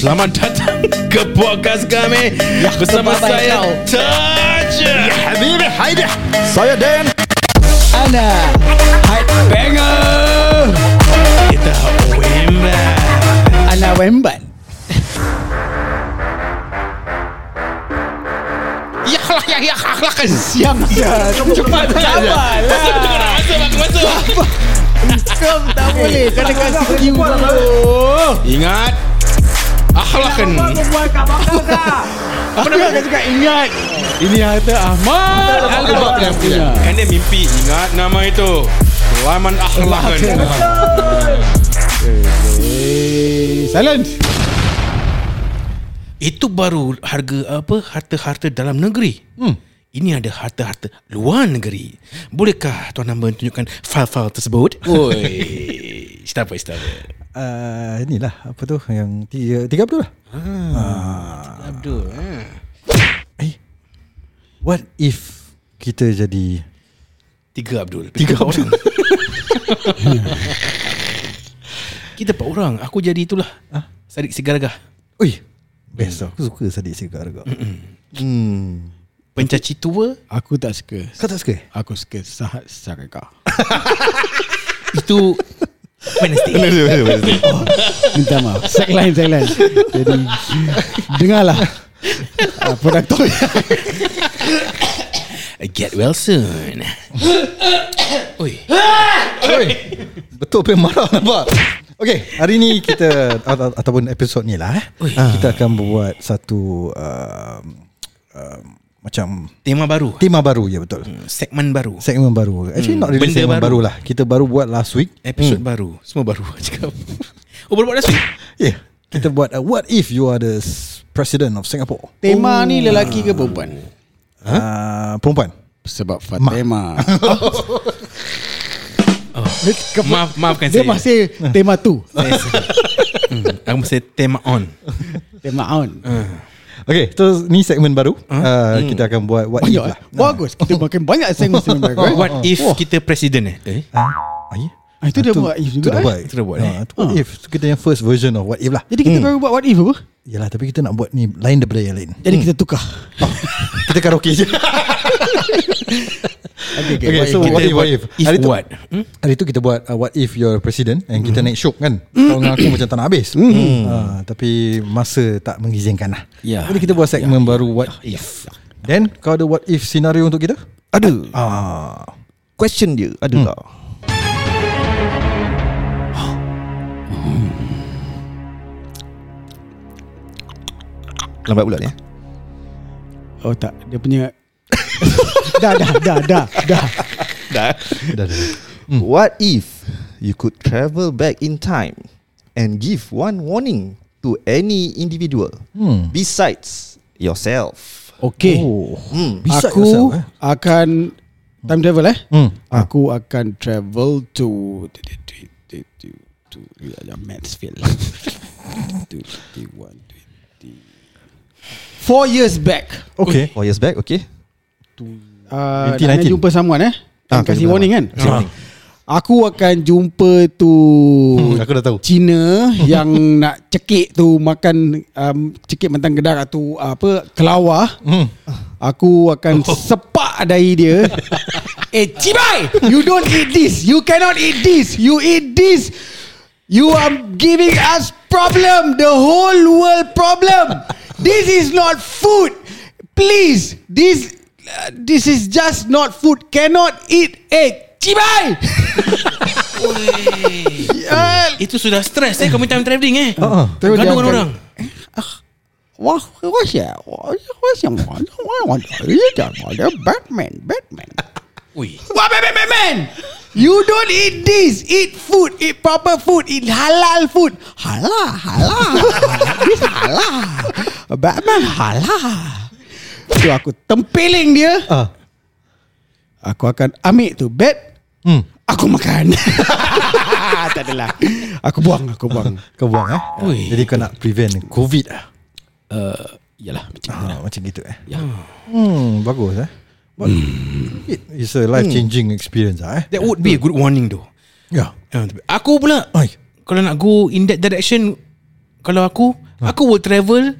Selamat datang ke podcast kami. Bersama bye-bye saya. Taj Ya Habibi, hai dia. Saya Dan. Ana. Hype banger Kita Wemba. Ana Wemban Ya lah ya ya lah kan Siang dah Cepat Sabar lah. Masuk dengan Masuk masuk Kau tak boleh. Kena kasih cue Ingat Akhlakan Apa nama kau cakap ingat Ini harta Ahmad Akhlak yang punya Kan dia mimpi Ingat nama itu Selamat akhlakan Eh, Silence Itu baru harga apa harta-harta dalam negeri. Hmm. Ini ada harta-harta luar negeri. Bolehkah Tuan Number tunjukkan file-file tersebut? Oi. Stop stop. Uh, inilah apa tu yang tiga tiga betul lah. Abdul. Eh. Eh, what if kita jadi Tiga Abdul. Tiga Kita empat orang. Kita empat orang. Aku jadi itulah. Ah? Sadik Sigaragah. Oi, best. Aku suka Sadiq Segar juga. Hmm. Pencaci tua Aku tak suka Kau tak suka? Aku suka Sahat Sarika itu Wednesday. oh, Minta maaf Sek lain Sek lain Jadi Dengarlah uh, Produktor Get well soon. Oi. Oi, betul apa yang marah nampak? Okay, hari ni kita atau, ataupun episod ni lah eh. Ui. Kita akan buat satu um, um, macam Tema baru. tema baru ya betul. Segmen baru. Segmen baru. Actually Hmm, not really benda segmen baru. baru. lah. Kita baru buat last week. Episod baru. Semua baru cakap. Oh baru buat last week? Yeah. Kita buat uh, what if you are the president of Singapore? Tema ni lelaki ke perempuan? Uh, perempuan. Sebab Fatima Oh. Maaf, maafkan Dia saya. masih tema tu Saya- hmm, Aku masih tema on. Tema on Okay, so ni segmen baru. Uh, Kita akan buat what if Banyak lah. eh Bagus Kita makin banyak segmen-segmen baru eh? What if kita presiden eh? eh? Ah, ah, ya? Ah, Itu dia tu- buat if juga dah eh? buat. Itu dah buat, Ah, eh? tu what if. So, kita yang first version of what if lah. Jadi kita baru buat what if apa? Yalah, tapi kita nak buat ni lain daripada yang lain. Jadi kita tukar Kita karaoke je. Okay, Okay, so Kita what if, what if? If Hari tu, what? Hmm? hari tu kita buat uh, what if you're president and kita naik syok kan. Kau dengan aku macam tak nak habis. Ah, tapi masa tak mengizinkan lah. Ya. Jadi kita buat segmen baru what if. Then kau ada what if scenario untuk kita? Ada Ah, Question dia Ada Hmm. tak Lambat pula ni eh? Oh tak Dia punya Dah dah dah dah Dah Dah dah dah. What if You could travel back in time And give one warning To any individual Hmm. Besides Yourself Okay Oh. hmm. Beside Aku yourself, eh? akan Time travel eh Hmm. Aku akan travel to to to to to, to ya, Mansfield. Twenty-one, twenty. Four years back. Okay. Four years back Okay Uh, 2019. nak jumpa someone eh. Ah, Ah, kasih warning kan. Kasih warning. Aku akan jumpa tu Hmm, aku dah tahu. Cina yang nak cekik tu makan um, cekik mentang gedar atau apa kelawar. Hmm. Aku akan sepak dahi dia. eh, Cibai! You don't eat this. You cannot eat this. You eat this. You are giving us problem. The whole world problem. This is not food. Please. This uh, this is just not food. Cannot eat. Eh, Cibai! uh, Itu sudah stres eh Kau time travelling eh Ah, ah. Terus dia Gaduh dengan akan- orang Wah, what's that? What's yang Batman, Batman. Ui What Batman, Batman? You don't eat this. Eat food. Eat proper food. Eat halal food. Halal, halal. this halal. Batman halal. So aku tempeling dia. Ah. Aku akan ambil tu bed. Hmm. Aku makan. tak adalah. Aku buang, aku buang. Kau buang eh. Ui. Jadi kau nak prevent COVID ah. Uh, yalah macam tu. Ah, macam gitu eh. Ya. Hmm, bagus eh. But it is a life changing experience ah eh. That would be a good warning though Ya. Ah, tapi Aku pula Ai. Kalau nak go in that direction Kalau aku Aku will travel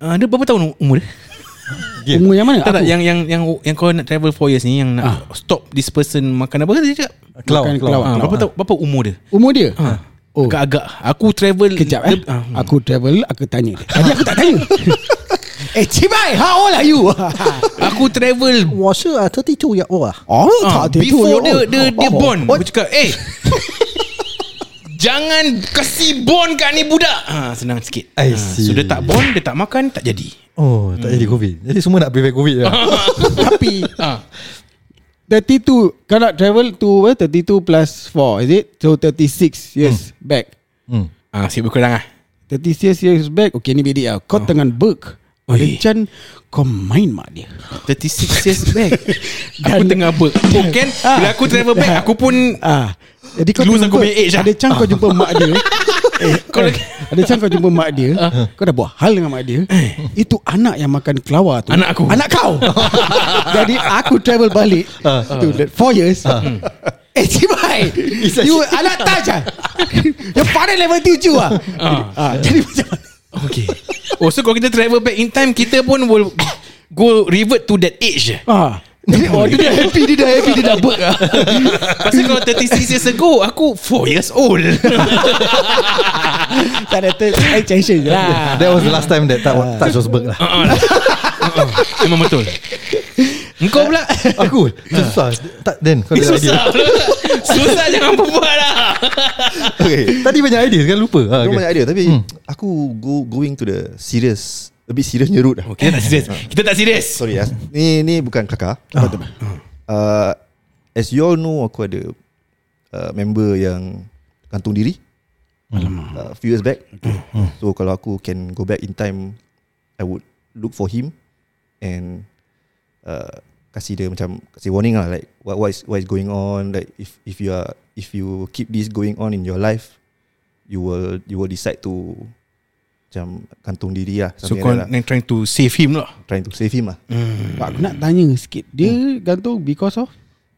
Uh, dia berapa tahun umur dia? Yeah. Umur yang mana? Tak, tak, yang yang yang yang kau nak travel 4 years ni yang nak ah. stop this person makan apa dia cakap? Ah, cloud. Makan cloud. Ha, berapa ha. berapa umur dia? Umur dia? Ha. Oh. Agak-agak aku travel kejap eh. Ha. Aku travel aku tanya. Tadi aku tak tanya. eh Cibai, how old are you? aku travel Was uh, 32 year old Oh, uh, 32 year old Before dia, dia, oh. born oh. Aku cakap, eh. Jangan kasih born kat ni budak. Ha, Senang sikit. I ha, see. So dia tak born Dia tak makan Tak jadi. Oh tak jadi covid. Jadi semua nak prevent covid lah. Tapi ha. 32 Kau nak travel to what? 32 plus 4 Is it? So 36 years back. Hmm. ha, Sikit berkurang lah. 36 years back Okay ni bedik lah. Kau tengah work Oi. Ada Chan Kau main mak dia. 36 years back. Aku tengah work Oh kan Bila aku travel back Aku pun Ah, Jadi kau Lose aku punya age lah. Ada Chan kau jumpa mak dia. Eh, Kau eh, ada Chan kau jumpa mak dia. Kau dah buat hal dengan mak dia. Itu anak yang makan kelawar tu. Anak aku. Anak kau. Jadi aku travel balik Tu 4 years. Eh Cibai You anak touch ah? Your father level 7 ah? Ah, Jadi macam Okay. Oh so kalau kita travel back in time Kita pun will Go revert to that age ah. Oh dia dah happy Dia dah happy Dia dah work ah. Pasal kalau 36 years ago Aku 4 years old. Tak ada tension je lah. That was the last time That touch, touch was burg lah. Memang betul. Engkau pula? Aku? Susah. Tak, Dan kau ada idea? Susah Susah jangan berbual lah. Okay. Tadi banyak idea Sekarang lupa. Ha, Aku okay. banyak idea Tapi Aku go going to the serious A bit serious punya route lah oh, Kita tak serius Kita tak serius. Sorry ya Ni ni bukan kelakar uh, As you all know Aku ada uh, Member yang Gantung diri. Uh, Few years back. So kalau aku can Go back in time I would Look for him And uh, Kasih dia macam Kasih warning lah Like what, what is what is going on? Like if if you are If you keep this going on In your life You will You will decide to Macam Gantung diri lah So kau lah. yang trying to save him lah? Trying to save him lah. Pak, Aku nak tanya sikit Dia gantung because of?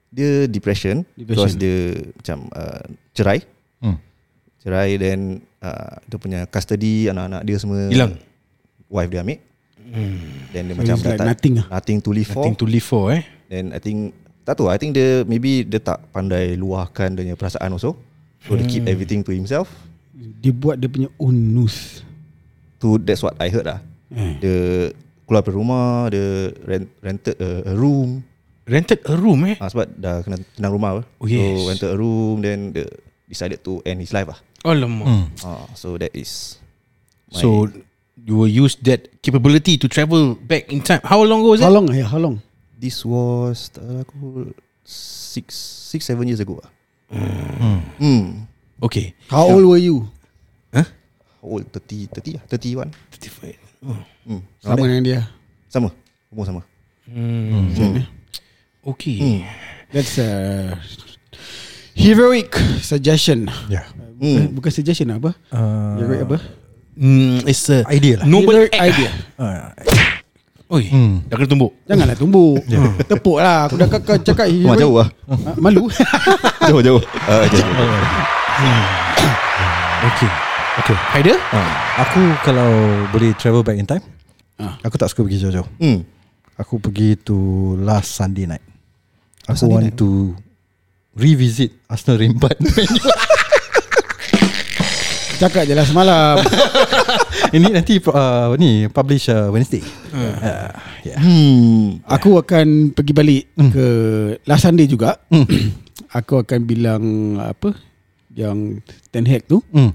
Dia depression, Depression. Because dia Macam uh, Cerai. Hmm. Cerai then uh, Dia punya custody Anak-anak dia semua Hilang? Wife dia ambil. Then dia So macam like tak- nothing lah. Nothing to live for. Nothing to live for eh? Then I think Tak tahu I think dia Maybe dia tak pandai Luahkan dia punya perasaan also. So dia Hmm. keep everything to himself. Dia buat dia punya own news To that's what I heard lah eh. Dia Keluar dari rumah Dia rent, rented a, a room Rented a room eh ah, Sebab dah kena tenang rumah apa. Oh, yes. So rented a room Then dia Decided to end his life lah Alamak Hmm. ah, So that is my- So You will use that capability To travel back in time How long ago was How that? long yeah, How long This was tahu aku six six seven years ago. lah. Hmm. Okay How old were you old? 30, 30 lah, 31. oh. Hmm. Sama dengan dia Sama. Umur sama. hmm. Hmm. Okay Hmm. That's a Heroic suggestion Yeah hmm. Bukan suggestion apa uh, Heroic apa Hmm, it's a Idea lah noble Heroic act. idea uh, Oi, Hmm. dah kena tumbuk. Janganlah tumbuk Tepuk lah Aku dah kau cakap Wah, heroic jauh lah. Ah, Malu jauh, jauh. Uh, jauh. Okay Okay Haider? uh, Aku kalau boleh travel back in time Ah. Aku tak suka pergi jauh-jauh Hmm. Aku pergi to last Sunday night Aku Sunday want night? to Revisit Arsenal Rimbat Cakap je lah semalam Ini nanti uh, Ni publish uh, Wednesday uh, yeah. Hmm. Aku akan pergi balik ke Last Sunday juga Aku akan bilang Apa Yang Ten Hag tu mm.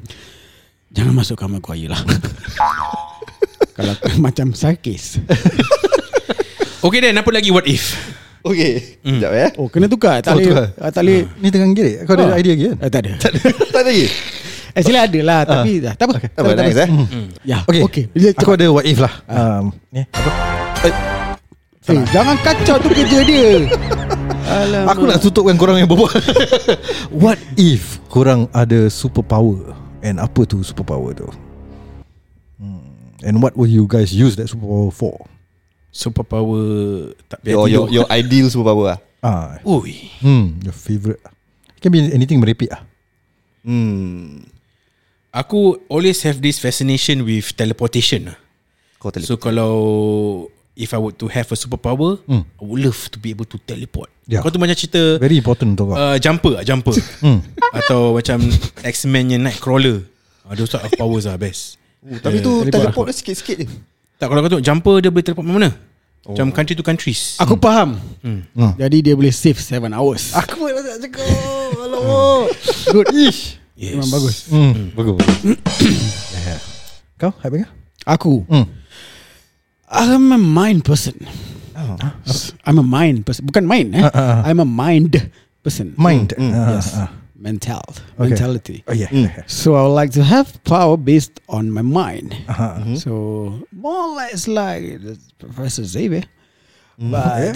Jangan masuk kamar Maguire lah Kalau macam sarkis. Okay then, apa lagi? What if? Okay. Sekejap eh. Oh kena tukar. Tak Oh, boleh ah, Tak boleh Ni tengah gerik Kau ada Ah. idea lagi kan? Ah, Tak ada. Tak ada. Lagi? Actually ada lah Tapi dah Tak apa. Tak apa, nice eh. Ya Okay, okay. Aku ada what if lah. Um, ni, apa? Eh, jangan kacau tu kerja dia. Alamak. Aku nak tutupkan korang yang berbual. What if Korang ada superpower And apa tu superpower tu hmm. And what will you guys use that superpower for Superpower tak payah Your, your, tidur. your ideal superpower lah. ah, Ui. Hmm Your favourite It can be anything merepek lah Hmm. Aku always have this fascination with teleportation. lah. Kau teleport. So kalau if I were to have a superpower, I would love to be able to teleport. Yeah. Kau tu macam cerita Very important untuk kau. uh, jumper, ah, jumper. Atau macam X-Men yang Nightcrawler. Uh, those sort of powers are best. Oh, tapi tu teleport dia sikit-sikit je. Tak kalau kau tengok jumper dia boleh teleport mana? Macam country to countries. Aku faham Hmm. Jadi dia boleh save 7 hours Aku nak cakap. Alamak. Good Ish Yes. Memang bagus Hmm, bagus. bagus. yeah. Kau, Happy kau? Aku Hmm. I'm a mind person Ah. I'm a mind person Bukan mind eh? Ah, ah, ah. I'm a mind person Mind. Mm, Ah, Yes ah. Mental Okay. Mentality Oh yeah. So I would like to have power based on my mind. Aha. So more or less like the Professor Xavier, Mm-hmm. but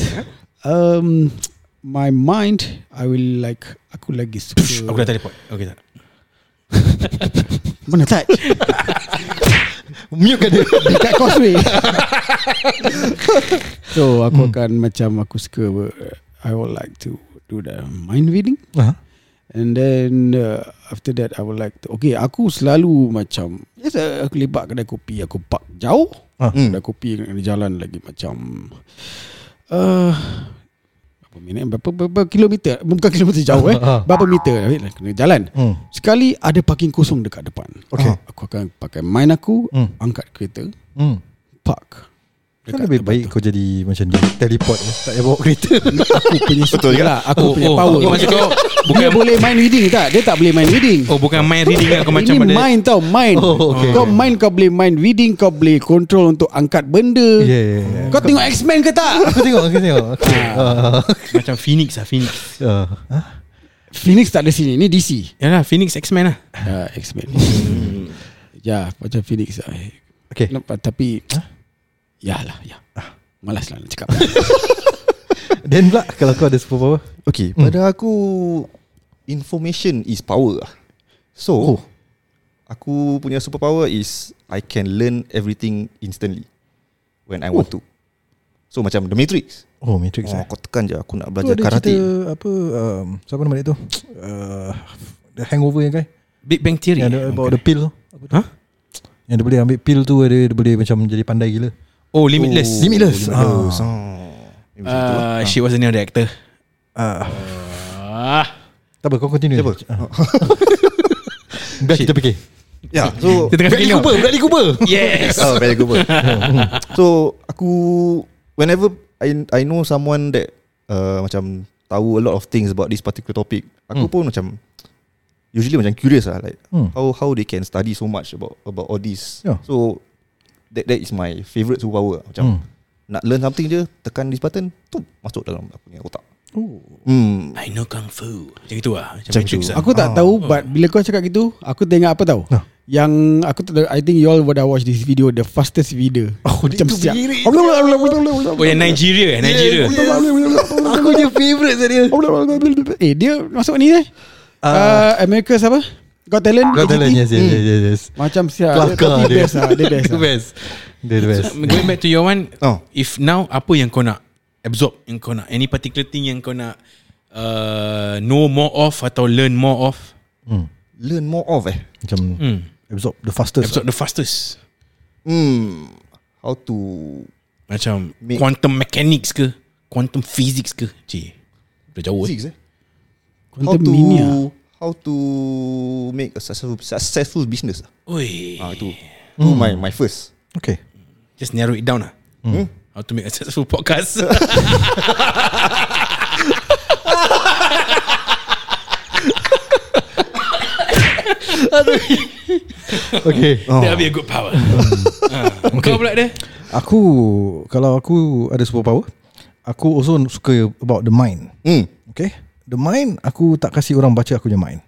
um, my mind I will like aku lagi Aku suka dah teleport. Okay tak? mana touch Mute kan dia. dekat causeway. so aku akan macam aku suka uh, I would like to do the mind reading. Aha. And then uh, after that I would like to Okay aku selalu macam yes, uh, Aku lepak kedai kopi Aku park jauh Ah. Kedai kopi di jalan lagi macam uh, Berapa minit Berapa, berapa kilometer Bukan kilometer jauh eh. Berapa meter eh, Kena jalan Hmm. Sekali ada parking kosong dekat depan Okay. Aku akan pakai mind aku Hmm. Angkat kereta Hmm. Park Kan lebih baik kau jadi macam ni Teleport je Tak payah bawa kereta. Aku punya Betul ke? lah Aku Oh, punya oh, power. oh, maksud kau Dia boleh mind reading tak? Dia tak boleh mind reading. Oh bukan mind reading lah Kau macam Ini pada mind tau Mind Oh, okay. Kau mind kau boleh mind reading Kau boleh control untuk angkat benda. Ya ya ya Kau tengok X-Men ke tak? Aku tengok Aku tengok. Okay. uh, Macam Phoenix lah Phoenix. Uh, Phoenix tak ada sini Ni DC Yalah Phoenix X-Men lah. Uh, X-Men. Ya macam Phoenix lah. Okay. Nampak, Tapi Ya lah ya. Malas lah nak cakap Then pula Kalau kau ada superpower Okay, pada aku information is power. lah. So, Oh. aku punya superpower is I can learn everything instantly when I want to. So macam The Matrix. Oh Matrix Oh, eh kau tekan je aku nak Tu belajar ada karate. cerita Apa um, Siapa nama dia tu uh, The Hangover yang guy Big Bang Theory Yang ada about the pill tu Apa tu Huh? Yang dia boleh ambil pill tu Dia, dia boleh macam Jadi pandai gila Oh Limitless Oh, Limitless. Limitless. Ah. Ah. Lah. uh, She was the the actor uh, Ah, Tak apa kau continue Siapa? Ah. Biar kita fikir Ya, so Kita tengah fikir Bradley Cooper Bradley Cooper Yes Oh, very good. so aku whenever I I know someone that uh, macam tahu a lot of things about this particular topic, aku Hmm. pun macam usually macam curious lah like Hmm. how how they can study so much about about all this. Yeah. So that that is my favorite superpower. Macam Hmm. nak learn something je, tekan this button, tu masuk dalam aku punya otak. Oh. Hmm. I know Kung Fu Macam itu lah Macam Macam Matrix tu. lah Aku tak Ah. tahu But bila kau cakap gitu Aku tengok apa tahu Ah. Yang Aku tak I think you all would have watched this video The fastest video Oh, Macam siap berdiri. Oh yang Nigeria eh Nigeria Aku je favourite saya dia Eh dia masuk ni eh uh, America siapa Got Talent lah AGT? yes, yes, yes, yes, yes. Macam siap Kelakar Dia, best lah Dia best Dia lah best Dia the best So, Going back to your one Oh. If now Apa yang kau nak Absorb Yang kau nak Any particular thing yang kau nak uh, Know more of Atau learn more of hmm. Learn more of eh. Macam hmm. Absorb the fastest Absorb the fastest Hmm. How to Macam Make- Quantum mechanics ke Quantum physics ke Cik Dah jauh eh physics eh? How Quantum to mini lah how to make a successful successful business. Oi Ah itu. Tu my my first. Okay. Just narrow it down lah. Hmm. How to make a successful podcast. Okay. That'll be a good power. Ah, Kau pula dia Aku Kalau aku ada superpower Aku also suka about the mind. Hmm. Okay The mind Aku tak kasih orang baca aku punya mind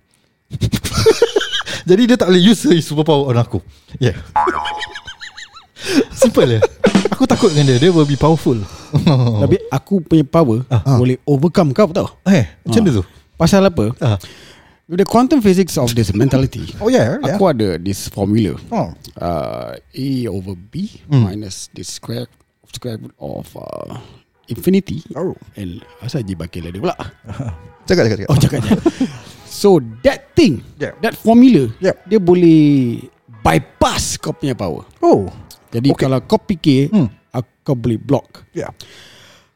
Jadi dia tak boleh use his superpower on aku? Yeah. Simple ya Aku takut dengan dia. Dia will be powerful. Tapi aku punya power Boleh overcome kau tau Eh Macam Ah. mana tu? Pasal apa? Ah. With the quantum physics of this mentality. Oh yeah, yeah. Aku ada this formula. Oh. uh, A over B Hmm. Minus the square Square root of uh, Infinity Oh. And Asal je bakil dia pula Cakap cakap cakap Oh cakap je So that thing Yeah. That formula Yep. Dia boleh Bypass kau punya power Oh Jadi okay. kalau kau fikir Hmm. aku, Kau boleh block Yeah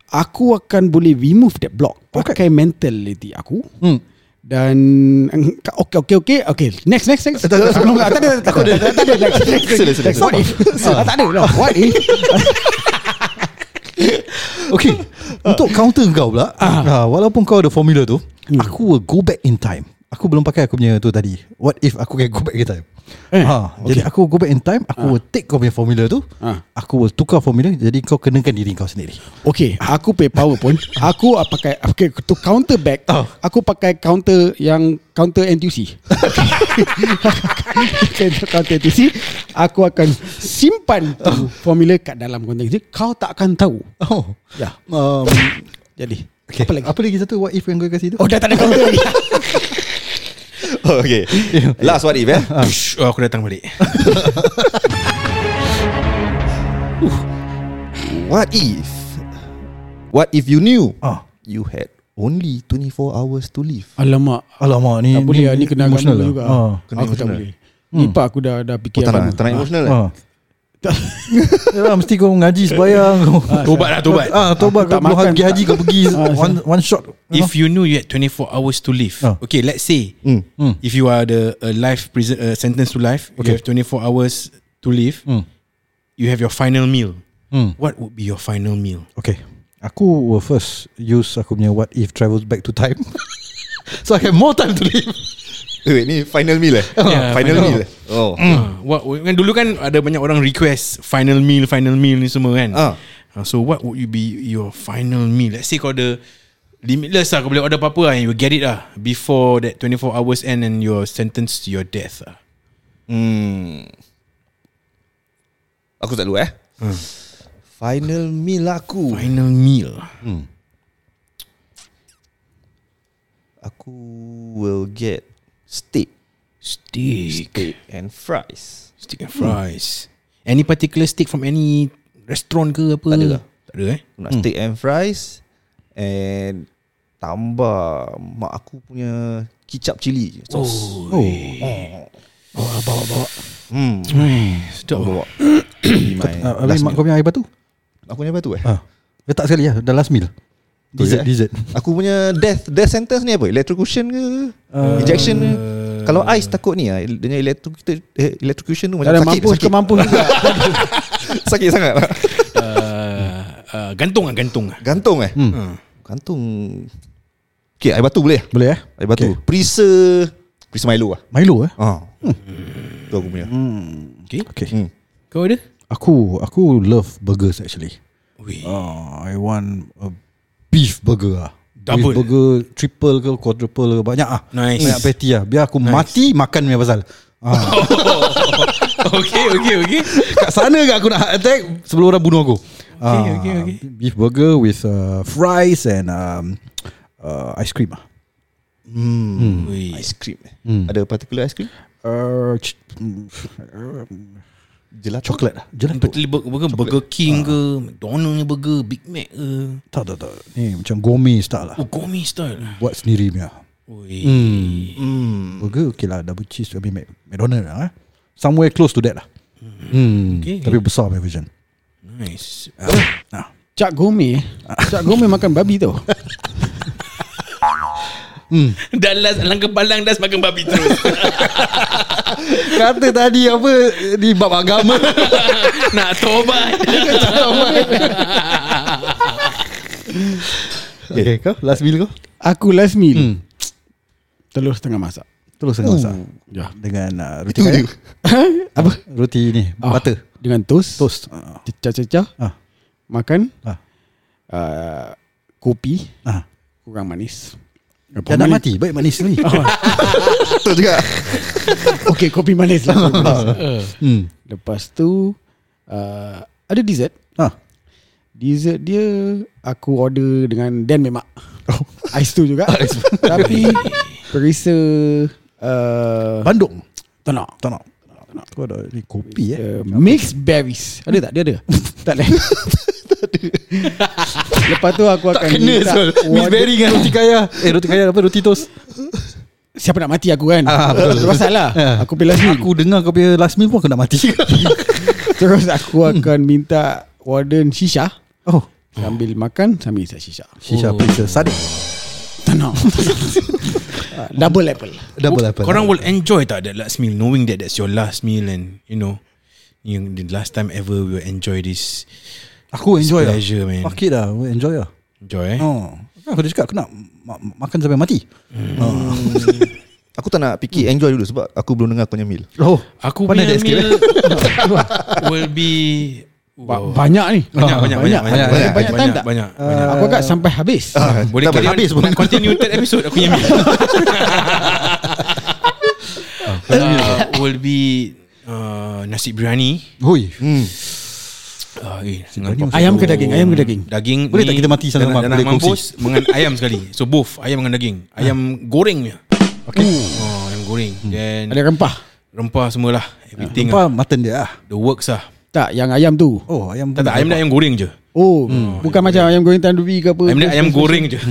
Aku akan boleh remove that block Okay. Pakai mentality aku hmm. Dan Okay okay okay Okay next next next Tak ada Tak ada Tak ada Tak ada next next next. What if Ah, Tak ada. What if Okay Untuk counter kau pula ah. Walaupun kau ada formula tu Hmm. Aku will go back in time Aku belum pakai aku punya tu tadi. What if aku can go back in time? Eh, ha, Jadi aku go back in time Aku will take kau punya formula tu. Ah. Aku will tukar formula Jadi kau kenakan diri kau sendiri. Okay Aku pay power pun Aku pakai okay, To counter back Oh. Aku pakai counter Yang Counter NTUC Counter NTUC Aku akan Simpan tu Formula kat dalam konteks ni Kau tak akan tahu. Oh. Ya. Um, Jadi okay. Apa lagi? Apa lagi satu? What if yang kau kasih tu? Oh dah tak ada counter lagi Oh, Okay. Last what if eh? Psh, oh, aku datang balik. What if? What if you knew Ah. You had Only 24 hours to live? Alamak. Alamak ni Tak boleh lah Ni kena agama emotional juga. Ah. Kena Aku tak emotional. boleh. Ni pak aku dah dah Oh fikir tak nak agama. Tak nak emotional eh Ah. Yalah mesti kau ngaji sebayang kau. Tobat lah tobat Ah, tobat Tak kau belum makan, pergi haji kau pergi Ah, one one shot. If you knew you had 24 hours to live Ah. Okay let's say. Hmm. If you are the uh, life prison uh, sentence to life Okay. You have 24 hours to live Hmm. You have your final meal Hmm. What would be your final meal? Okay. Aku will first use aku punya what if travels back to time. so I have more time to live. Eh, Wait ni final meal eh Yeah, Final final. meal eh Oh Uh, what kan dulu kan ada banyak orang request final meal final meal ni semua kan. Ah. Uh, so what would you be your final meal? Let's say kau ada limitless lah kau boleh order apa-apa lah and you get it lah before that 24 hours end and you're sentenced to your death lah. Hmm Aku tak dulu eh Final meal aku Final meal. Aku will get Steak Steak. Steak and fries Steak and fries. Any particular steak from any restaurant ke apa? Tak ada lah. Tak ada eh? Nak steak and fries And Tambah Mak aku punya Kicap cili Sauce Oh. Hmm Sedap. Bawa Ini my Uh, last habis mak meal. kau punya air batu? Aku punya batu eh Ah. Letak sekali lah Dah last meal Je, eh? dessert Aku punya death death sentence ni apa? Electrocution ke? Uh, Injection ke? Kalau ice takut ni ah dengan electrocution eh, electrocution tu Tak macam sakit mampus sakit. ke mampus juga sakit sangat. Uh, uh, gantung lah gantung. Gantung eh? Hmm. Gantung. Okay, air batu boleh? Boleh eh? Air batu. Okay. Perisa Perisa Milo lah. Milo eh? Ah. Tu aku punya. Okay. Okay Hmm. Kau ada? Aku Aku love burgers actually. Oh, I want a beef burger lah. Double. Beef burger triple ke quadruple ke banyak ah. Nice. Banyak patty lah. Biar aku Nice. mati makan punya pasal. Ah. okay, okay, okay. Kat sana ke aku nak attack sebelum orang bunuh aku. Okay, okay, okay. Beef burger with uh, fries and um, uh, ice cream ah. Hmm. Wih. Ice cream. Hmm. Ada particular ice cream? Uh, ch- mm, uh, Gelato. chocolate lah. Gelato. Betul burger, burger, burger King ke McDonald ni burger Big Mac ke Tak tak tak. Ni macam gourmet style lah. Oh gourmet style Buat sendiri punya. Hmm. Burger okay lah double cheese tapi Mac- McDonald lah eh. Somewhere close to that lah. Hmm. Okay. Tapi besar punya version. Nice Nah. Cak Gome Cak Gome makan babi tau Dah last Langkah balang dah makan babi terus Kata tadi apa di bab agama. Nak tobat okay, kau last meal kau? Aku last meal Hmm. Telur setengah masak Terus tengah masak. Ya Dengan uh, roti Itu kaya. Apa? Roti ni, Ah, butter. Dengan toast Toast. Ah. Cecah-cecah Ah. Makan Ah. uh, Kopi Ah. Kurang manis Dah nak mati, baik manis ni. Betul juga. Okay kopi manis lah kopi manis. hmm. Lepas tu uh, Ada dessert Ah. Dessert dia Aku order dengan Dan Memak Ais tu juga Tapi Perisa uh, Bandung. Tak nak Tak nak. Tu ada ni kopi eh. uh, Mixed berries Ada tak? Dia ada? tak ada Lepas tu aku akan Tak kena Sol Miss Berry dengan roti kaya. Eh roti kaya apa? Roti toast? Siapa nak mati aku kan? Ah, betul. Pasal lah. Ah. Aku pilih last meal Aku dengar kau punya last meal pun Aku nak mati. Terus aku akan minta Warden shisha. Oh. Sambil makan Sambil isap shisha. Shisha Oh. please Sadik Tenang Ah, Double apple. Double apple. Korang will enjoy tak that last meal Knowing that that's your last meal And you know Yang the last time ever We will enjoy this Aku enjoy lah. Pleasure man. Fuck it lah. Aku enjoy lah. Enjoy eh? Oh. Aku dah cakap Aku nak ma- makan sampai mati. Oh. Aku tak nak fikir enjoy dulu sebab aku belum dengar kau punya meal. oh. Aku Pandai punya meal Will be Ba- Wow. Banyak ni. Banyak banyak banyak Banyak, banyak banyak time tak? banyak, Uh, banyak. Aku agak sampai habis. Ah, Boleh tak on habis pun. Continue third episode Aku punya meal. Uh, Will be uh, Nasi biryani. Hui. Hmm. Uh, eh, Ayam ke daging? Ayam ke daging? Daging? Boleh ni tak kita mati sama-sama? dah nak- dah Boleh nak mampus Dengan ayam sekali. So both Ayam dengan daging. Ayam gorengnya Okay Oh, ayam goreng. Then Ada rempah? Rempah semualah. Everything Apa lah. mutton dia lah? The works lah. Tak yang ayam tu. Oh ayam Tak tak ayam dia ayam goreng je. Oh. Bukan macam ayam goreng tandoori ke apa. Ayam ayam goreng je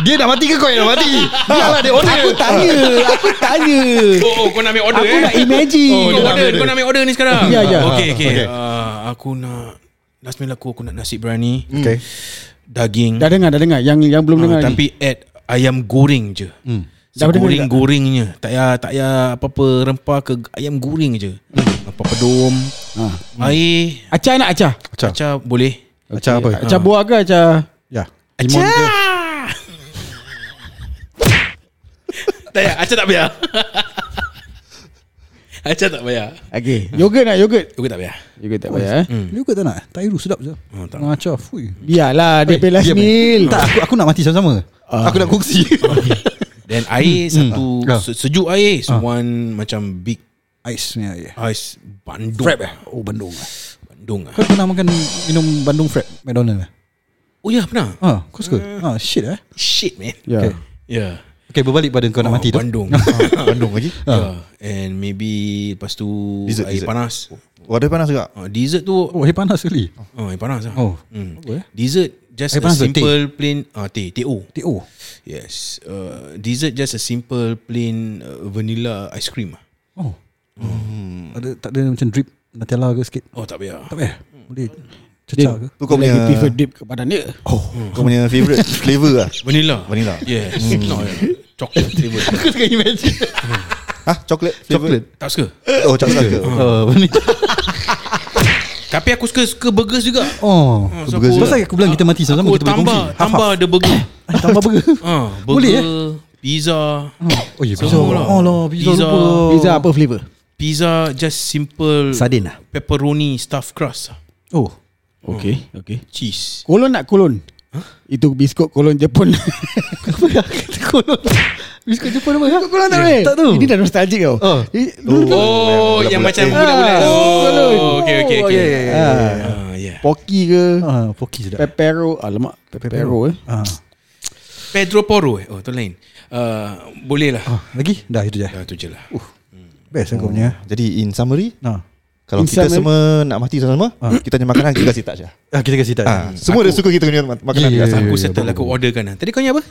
Dia dah mati ke kau yang dah mati? Biarlah dia order. Aku tanya Aku tanya. Oh, oh kau nak ambil order Aku eh? nak imagine. Oh, kau order, kau nak ambil order ni sekarang? Ya, ya. Okay, okay, Okay. Uh, Aku nak Last meal aku Aku nak nasi biryani. Okay. Daging. Dah dengar dah dengar. Yang yang belum Ah, dengar ni. Tapi add Ayam goreng je. Hmm. Goreng-gorengnya Tak payah Tak payah apa-apa Rempah ke Ayam goreng je. Apa pedom ha. Air. Acar nak acar Acah? Acah boleh. Acah apa? Acar buah ke acar Ya. Limon ke Tak payah Acah tak payah. Acah tak payah. Okay Yogurt nak yogurt? Yogurt tak payah. Yogurt tak payah eh? Yogurt tak nak? Tairu sedap je. Oh, tak. Acah Fui. Biarlah Dia pay last eh. meal Tak aku, aku nak mati sama-sama. Aku nak kongsi. Then air satu Ah. se- Sejuk air So one Macam big Ais ni ya. Ice Bandung. Frap eh? Oh Bandung Bandung ah. Kau pernah makan Minum Bandung Frap McDonald eh? Oh ya pernah? Ah, kau suka? Ah, shit eh. Shit man. Ya. Okay. Yeah Okay, berbalik pada kau nak Oh, mati tu. Bandung Bandung lagi. yeah. And maybe Lepas tu Dessert, Air dessert. panas Wadah panas juga. uh, Dessert tu Oh, air panas sekali. Oh air panas lah Oh, hmm. apa eh? Dessert Just Air a simple plain uh, Teh Teh-O TO. Yes uh, Dessert just a simple plain uh, Vanilla ice cream lah. Oh. Hmm. Ada tak ada macam drip Nutella ke sikit? Oh tak payah Tak payah. Boleh Dia, cecah ke? Tu kau punya prefer dip ke badan dia Oh. kau punya favourite flavour lah. Vanilla Vanilla. Yes Not uh, Chocolate flavor Aku tengah imagine. Hah, chocolate flavor. Chocolate. Tak suka Oh, chocolate ke? Oh, vanilla. Tapi aku suka Suka burgers juga Oh. Ah, so burgers aku- Pasal aku bilang kita mati sama-sama Aku kita boleh tambah kongsi. Tambah the burger Half-half. Tambah burger. Ah, burger Boleh, eh? Pizza Oh, ya pizza. Lah. Oh lah, pizza. Pizza. lupa. Pizza apa flavor Pizza just simple Sardin lah. Pepperoni stuffed crust Oh. Okay Okay Cheese Kolon nak kolon Itu biskut kolon Jepun Apa ya? Kata kolon. Biskut Jepun apa? ya? Kolon tak boleh Tak tahu. Ini dah nostalgic tau Oh. Eh, tu Oh, yang macam bulat-bulat. Ah. Oh, okay, okay, Oh, okay. ya. Ah, yeah. Pocky ke Ah, poki sedap. Pepero Alamak Pepero eh Ah. Pedro Poro eh? Oh, tu lain. Uh, boleh lah. Ah, lagi? Dah itu je. Dah tu je lah. Best aku punya. Jadi in summary, Nah. Kalau In kita summary- semua nak mati sama-sama, kita punya makanan kita kasih touch lah. Ah, kita kasih tak. Ah, semua dia suka kita punya mak- makanan. Ya, Yeah, ya, Aku ya, settle bagus, aku orderkan lah. Tadi kau ni apa?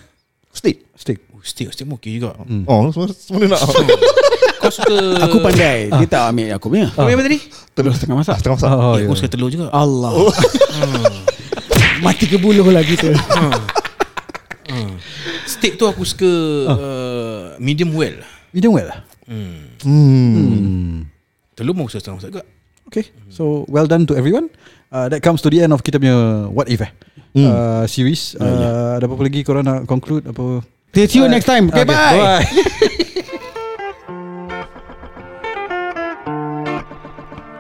Steak. Steak. Oh, steak. Steak okey juga. Oh, semua semua dia nak. Kau suka... Aku pandai Dia tak ambil aku punya Kau apa tadi? Telur setengah masak Setengah masak. Oh, eh, ya. aku suka telur juga. Allah Mati ke buluh lah kita Ah. Steak tu aku suka uh, medium well. Medium well lah. Hmm. Hmm. Aku suka setengah masak juga. Okay. So well done to everyone. Uh, that comes to the end of kita punya what if eh. Uh, series. Uh, Ada apa-apa lagi korang nak conclude apa? See you next time Okay, bye. Bye.